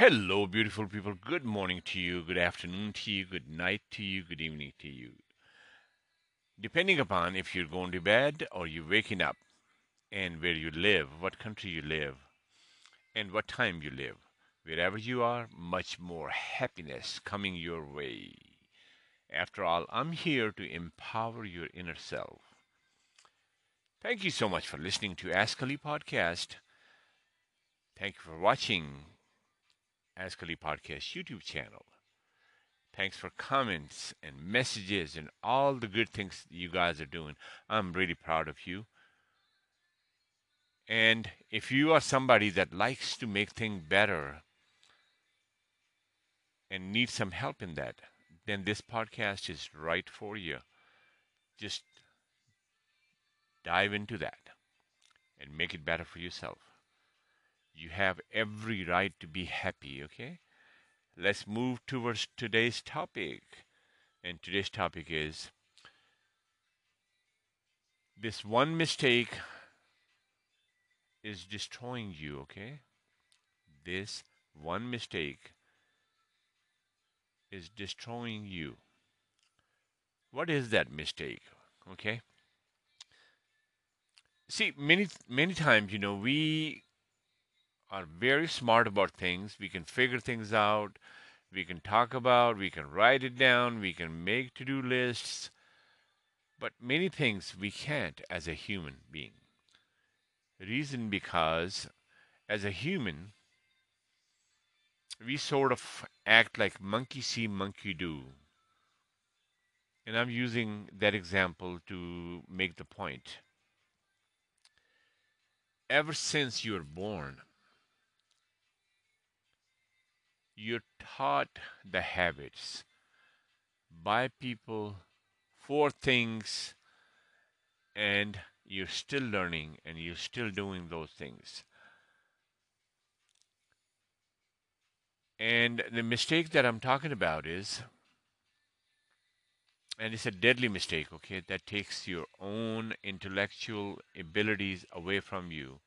Hello, beautiful people. Good morning to you, good afternoon to you, good night to you, good evening to you. Depending upon if you're going to bed or you're waking up, and where you live, what country you live, and what time you live. Wherever you are, much more happiness coming your way. After all, I'm here to empower your inner self. Thank you so much for listening to Ask Ali podcast. Thank you for watching Ask Ali podcast YouTube channel. Thanks for comments and messages and all the good things you guys are doing. I'm really proud of you. And if you are somebody that likes to make things better and needs some help in that, then this podcast is right for you. Just dive into that and make it better for yourself. You have every right to be happy, okay? Let's move towards today's topic. And today's topic is this one mistake is destroying you, okay? This one mistake is destroying you. What is that mistake? Okay? See, many many times, you know, we are very smart about things. We can figure things out. We can talk about, we can write it down, we can make to-do lists. But many things we can't as a human being. Reason because as a human, we sort of act like monkey see, monkey do. And I'm using that example to make the point. Ever since you were born, you're taught the habits by people for things and you're still learning and you're still doing those things. And the mistake that I'm talking about is, and it's a deadly mistake, okay, that takes your own intellectual abilities away from you,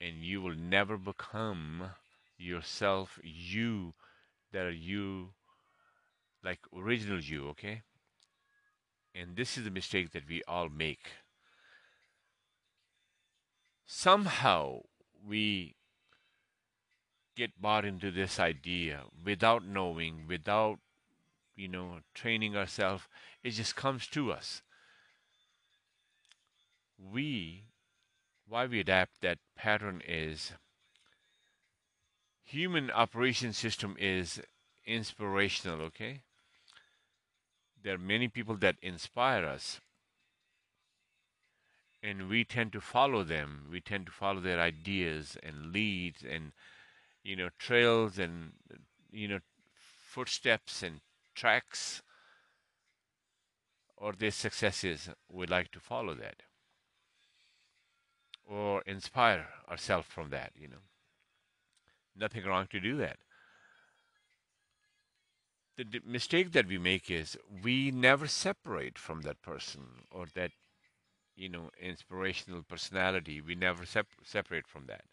and you will never become yourself, you that are you, like original you, okay? And this is the mistake that we all make somehow we get bought into this idea without knowing, without, you know, training ourselves. It just comes to us. We, why we adapt that pattern is human operation system is inspirational, okay? There are many people that inspire us, and we tend to follow them. We tend to follow their ideas and leads and you know trails and you know footsteps and tracks or their successes. We like to follow that or inspire ourselves from that. You know, nothing wrong to do that. The mistake that we make is we never separate from that person or that you know, inspirational personality. We never sep- separate from that.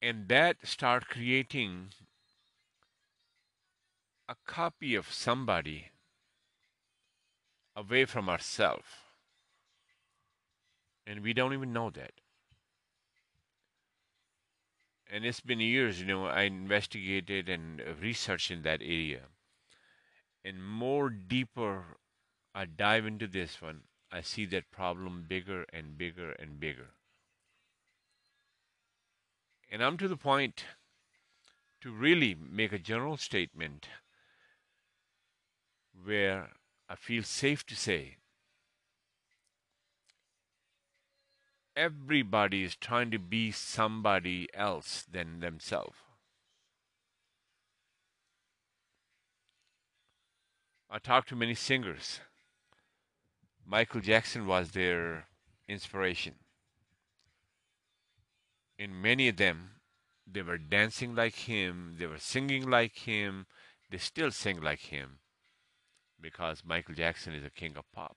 And that start creating a copy of somebody away from ourselves. And we don't even know that. And it's been years, you know, I investigated and researched in that area. And more deeper I dive into this one, I see that problem bigger and bigger and bigger. And I'm to the point to really make a general statement where I feel safe to say everybody is trying to be somebody else than themselves. I talked to many singers Michael Jackson was their inspiration. In many of them, they were dancing like him, they were singing like him, they still sing like him because Michael Jackson is a king of pop.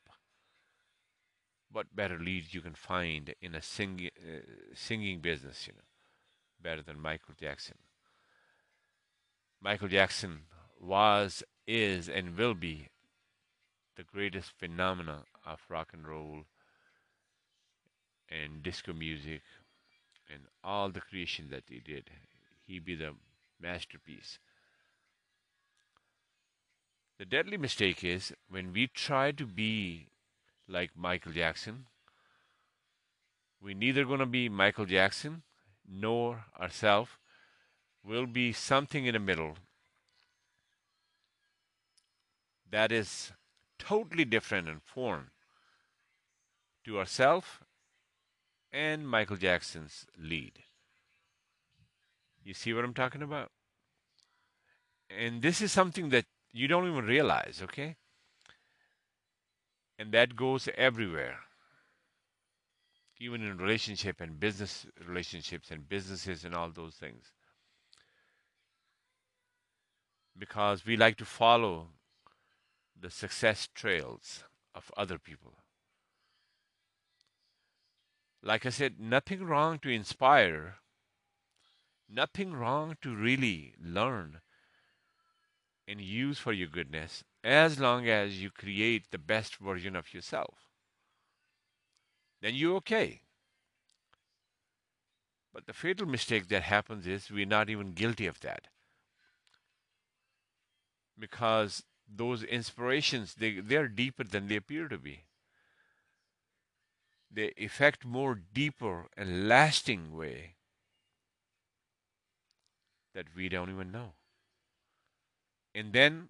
What better leads you can find in a sing, uh, singing business, you know, better than Michael Jackson. Michael Jackson was, is, and will be the greatest phenomena of rock and roll and disco music and all the creation that he did. He be the masterpiece. The deadly mistake is when we try to be like Michael Jackson, We're neither going to be Michael Jackson nor ourselves. We'll be something in the middle that is totally different in form to ourselves and Michael Jackson's lead. You see what I'm talking about? And this is something that you don't even realize, okay? And that goes everywhere. Even in relationship and business relationships and businesses and all those things. Because we like to follow the success trails of other people. Like I said, nothing wrong to inspire, nothing wrong to really learn and use for your goodness as long as you create the best version of yourself. Then you're okay. But the fatal mistake that happens is we're not even guilty of that. Because those inspirations, they, they're deeper than they appear to be. They affect more deeper and lasting way that we don't even know. And then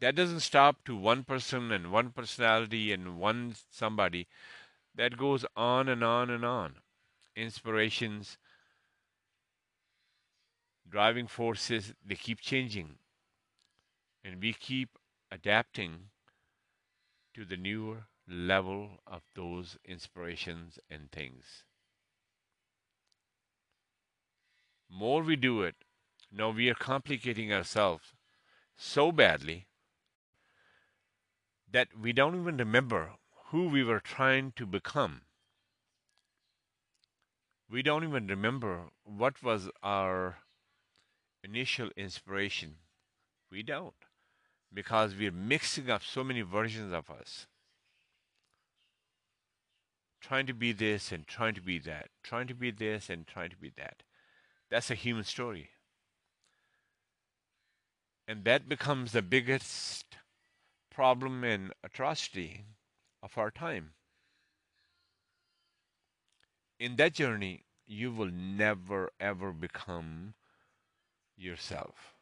that doesn't stop to one person and one personality and one somebody. That goes on and on and on. Inspirations, driving forces, they keep changing. And we keep adapting to the newer level of those inspirations and things. More we do it, now we are complicating ourselves so badly that we don't even remember who we were trying to become. We don't even remember what was our initial inspiration. We don't. Because we're mixing up so many versions of us. Trying to be this and trying to be that. Trying to be this and trying to be that. That's a human story. And that becomes the biggest problem and atrocity of our time. In that journey, you will never ever become yourself.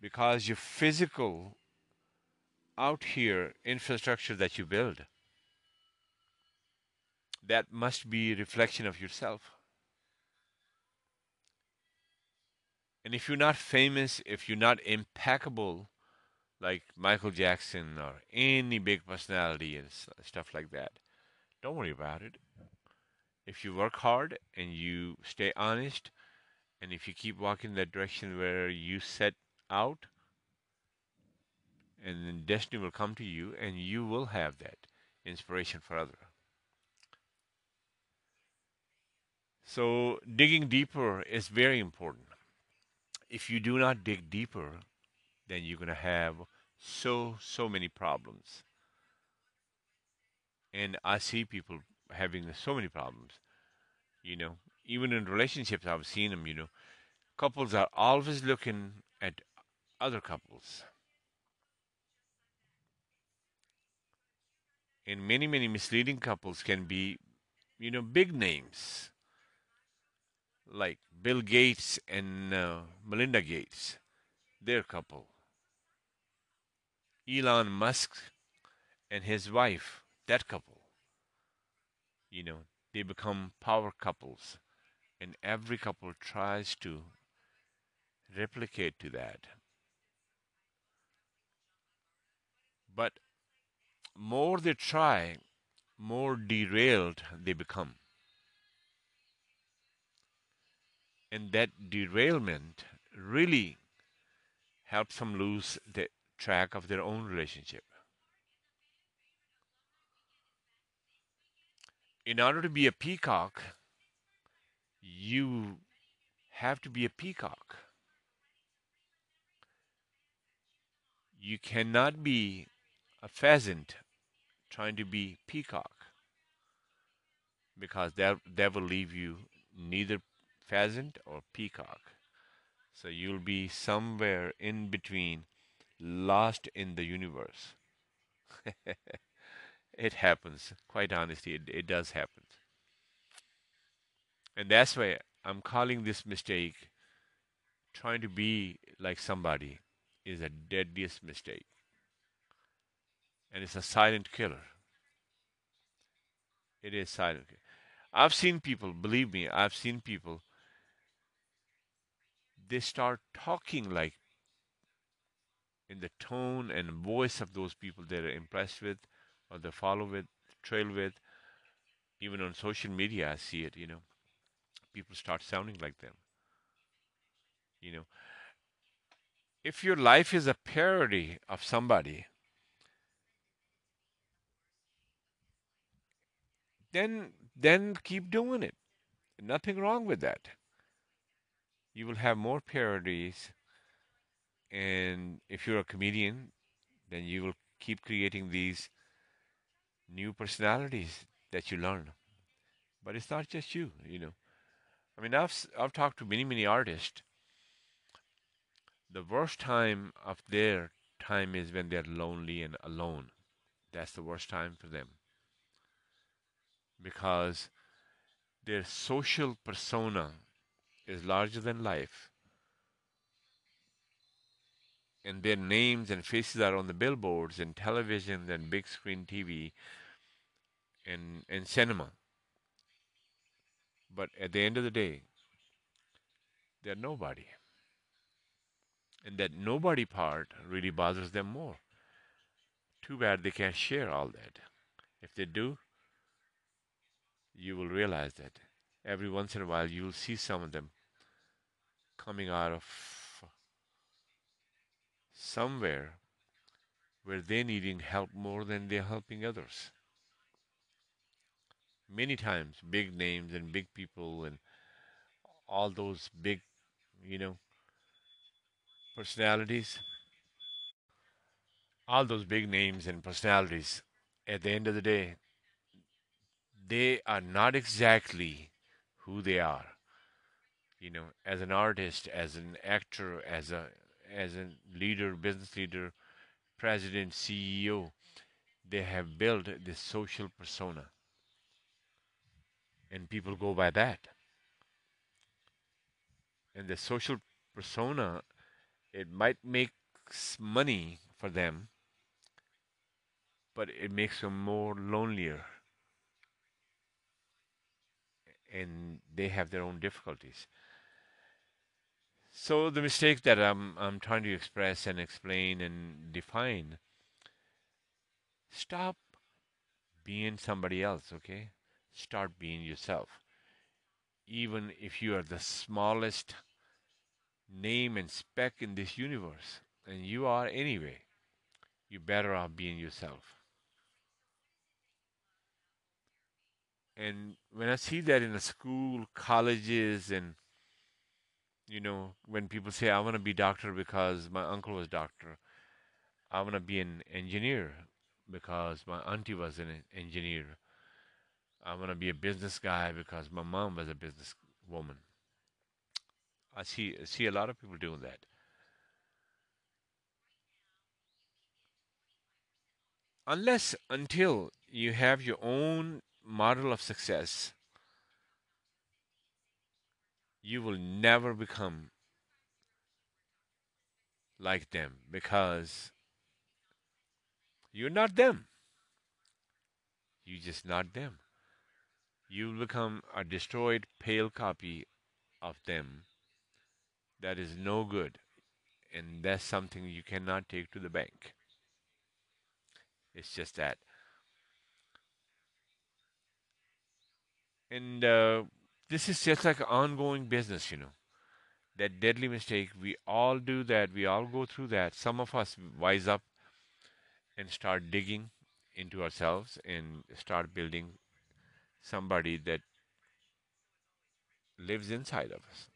Because your physical out here infrastructure that you build, that must be a reflection of yourself. And if you're not famous, if you're not impeccable, like Michael Jackson or any big personality and stuff like that, don't worry about it. If you work hard and you stay honest, and if you keep walking that direction where you set out, and then destiny will come to you, and you will have that inspiration for others. So digging deeper is very important if you do not dig deeper, then you're going to have so, so many problems. And I see people having so many problems. You know, even in relationships, I've seen them, you know, couples are always looking at other couples. And many, many misleading couples can be, you know, big names like Bill Gates and uh, Melinda Gates, their couple. Elon Musk and his wife, that couple. You know, they become power couples, and every couple tries to replicate to that. But more they try, more derailed they become. And that derailment really helps them lose the track of their own relationship. in order to be a peacock, you have to be a peacock. You cannot be a pheasant trying to be peacock because that that will leave you neither pheasant or peacock. So you'll be somewhere in between, lost in the universe. it happens. Quite honestly, it, it does happen. And that's why I'm calling this mistake trying to be like somebody is a deadliest mistake. And it's a silent killer. It is silent. I've seen people, believe me, I've seen people, they start talking like in the tone and voice of those people they're impressed with or they follow with, trail with. Even on social media, I see it, you know. People start sounding like them. You know, if your life is a parody of somebody, then then keep doing it. Nothing wrong with that. You will have more parodies, and if you're a comedian, then you will keep creating these new personalities that you learn. But it's not just you, you know. I mean, I've I've talked to many many artists. The worst time of their time is when they're lonely and alone. That's the worst time for them because their social persona is larger than life, and their names and faces are on the billboards and television and big screen TV and, and cinema. But at the end of the day, they're nobody. And that nobody part really bothers them more. Too bad they can't share all that. If they do, you will realize that every once in a while you will see some of them coming out of somewhere where they're needing help more than they're helping others. Many times, big names and big people and all those big, you know, personalities, all those big names and personalities, at the end of the day, they are not exactly who they are. You know, as an artist, as an actor, as a as a leader, business leader, president, CEO, they have built this social persona, and people go by that. And the social persona, it might make money for them, but it makes them more lonelier, and they have their own difficulties. So the mistake that I'm I'm trying to express and explain and define, stop being somebody else, okay? Start being yourself. Even if you are the smallest name and speck in this universe, and you are anyway, you better off being yourself. And when I see that in the school, colleges, and you know, when people say I want to be doctor because my uncle was doctor, I want to be an engineer because my auntie was an engineer. I want to be a business guy because my mom was a business woman. I see I see a lot of people doing that. Unless until you have your own model of success, you will never become like them because you're not them. You're just not them. You become a destroyed, pale copy of them that is no good, and that's something you cannot take to the bank. It's just that. And uh, this is just like ongoing business, you know. That deadly mistake, we all do that. We all go through that. Some of us wise up and start digging into ourselves and start building somebody that lives inside of us.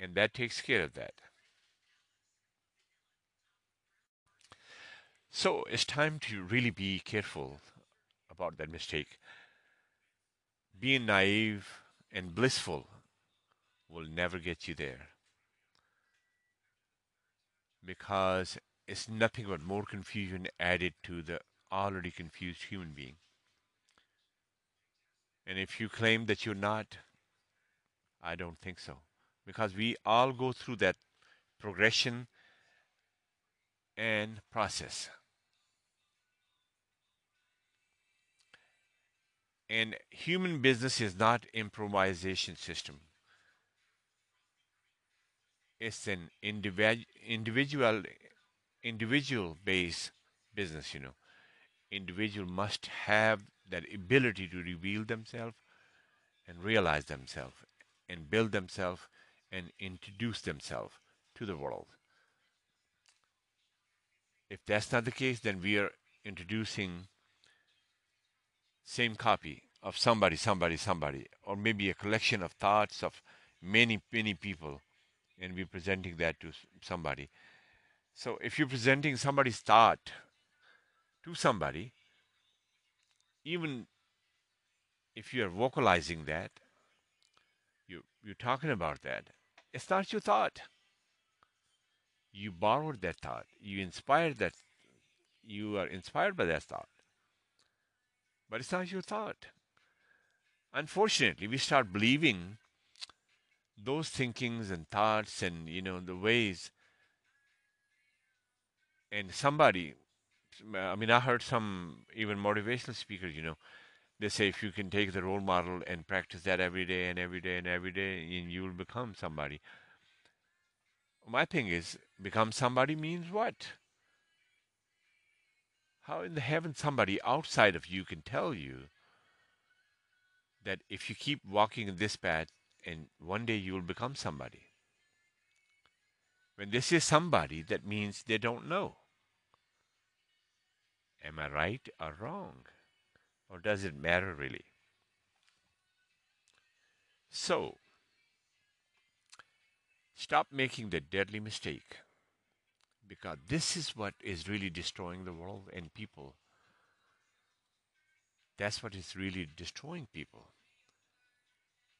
And that takes care of that. So it's time to really be careful about that mistake. Being naive and blissful will never get you there because it's nothing but more confusion added to the already confused human being. And if you claim that you're not, I don't think so. Because we all go through that progression and process. And human business is not improvisation system. It's an individual individual individual based business, you know. Individual must have that ability to reveal themselves and realize themselves and build themselves and introduce themselves to the world. If that's not the case, then we are introducing same copy of somebody, somebody, somebody, or maybe a collection of thoughts of many, many people, and we're presenting that to somebody. So if you're presenting somebody's thought to somebody, even if you're vocalizing that, you, you're talking about that, it's not your thought. You borrowed that thought. You inspired that. You are inspired by that thought. But it's not your thought. Unfortunately, we start believing those thinkings and thoughts and, you know, the ways. And somebody, I mean, I heard some even motivational speakers, you know, they say if you can take the role model and practice that every day and every day and every day, and you will become somebody. My thing is, become somebody means what? How in the heaven somebody outside of you can tell you that if you keep walking in this path and one day you will become somebody? When they say somebody, that means they don't know. Am I right or wrong? Or does it matter really? So, stop making the deadly mistake because this is what is really destroying the world and people. That's what is really destroying people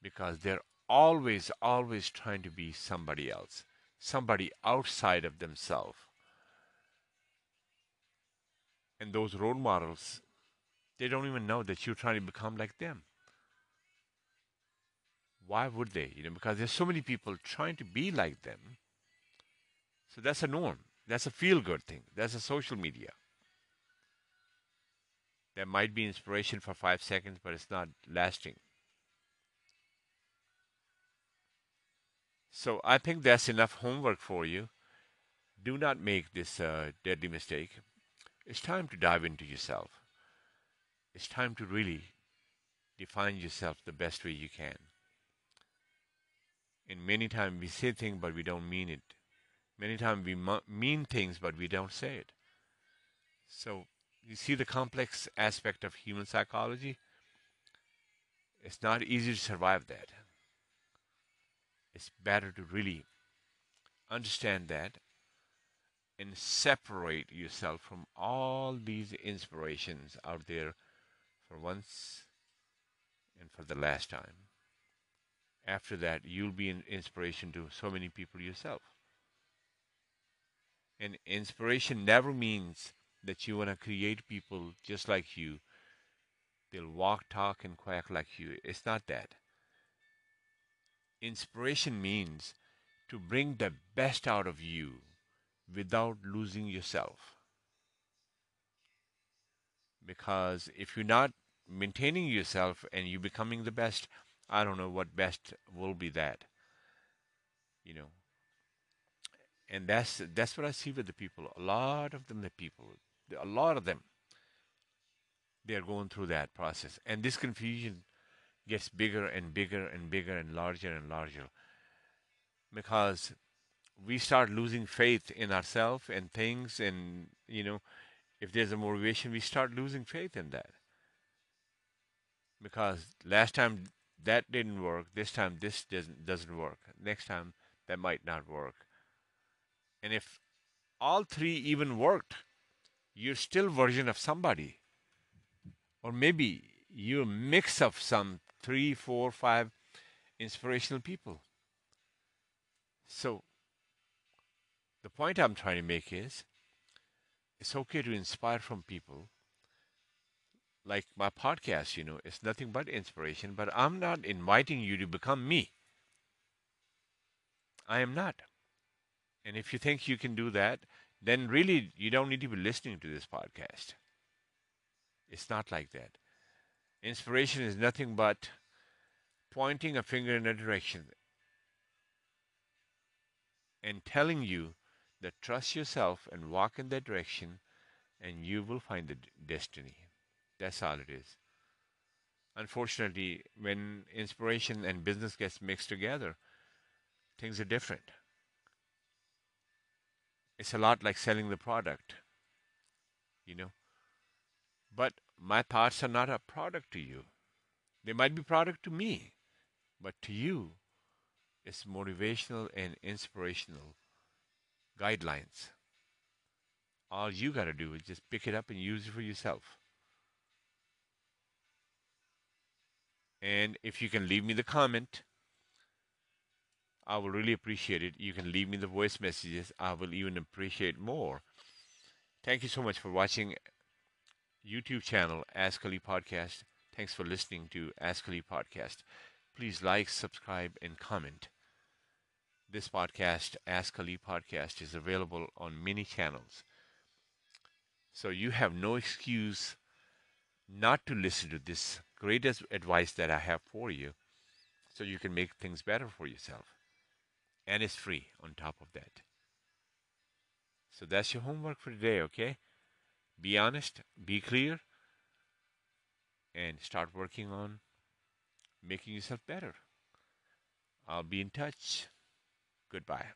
because they're always, always trying to be somebody else, somebody outside of themselves. And those role models, they don't even know that you're trying to become like them. Why would they? You know, because there's so many people trying to be like them. So that's a norm. That's a feel good thing. That's a social media. There might be inspiration for five seconds, but it's not lasting. So I think that's enough homework for you. Do not make this uh, deadly mistake. It's time to dive into yourself. It's time to really define yourself the best way you can. And many times we say things, but we don't mean it. Many times we mean things, but we don't say it. So you see the complex aspect of human psychology? It's not easy to survive that. It's better to really understand that and separate yourself from all these inspirations out there for once and for the last time. After that, you'll be an inspiration to so many people yourself. And inspiration never means that you want to create people just like you. They'll walk, talk, and quack like you. It's not that. Inspiration means to bring the best out of you without losing yourself. Because if you're not maintaining yourself and you're becoming the best, I don't know what best will be that. You know, and that's that's what I see with the people. A lot of them, the people, a lot of them, they are going through that process, and this confusion gets bigger and bigger and bigger and larger and larger because we start losing faith in ourselves and things, and you know, if there's a motivation, we start losing faith in that. because last time that didn't work. This time this doesn't doesn't work. Next time that might not work. And if all three even worked, you're still version of somebody. Or maybe you're a mix of some three, four, five inspirational people. So the point I'm trying to make is it's okay to inspire from people. Like my podcast, you know, it's nothing but inspiration, but I'm not inviting you to become me. I am not. And if you think you can do that, then really you don't need to be listening to this podcast. It's not like that. Inspiration is nothing but pointing a finger in a direction and telling you that trust yourself and walk in that direction and you will find the destiny. That's all it is. Unfortunately, when inspiration and business gets mixed together, things are different. It's a lot like selling the product, you know. But my thoughts are not a product to you. They might be product to me, but to you, it's motivational and inspirational guidelines. All you got to do is just pick it up and use it for yourself. And if you can leave me the comment, I will really appreciate it. You can leave me the voice messages. I will even appreciate more. Thank you so much for watching YouTube channel Ask Ali Podcast. Thanks for listening to Ask Ali Podcast. Please like, subscribe, and comment. This podcast, Ask Ali Podcast, is available on many channels. So you have no excuse not to listen to this greatest advice that I have for you so you can make things better for yourself and it's free on top of that. So that's your homework for today, okay? Be honest, be clear, and start working on making yourself better. I'll be in touch. Goodbye.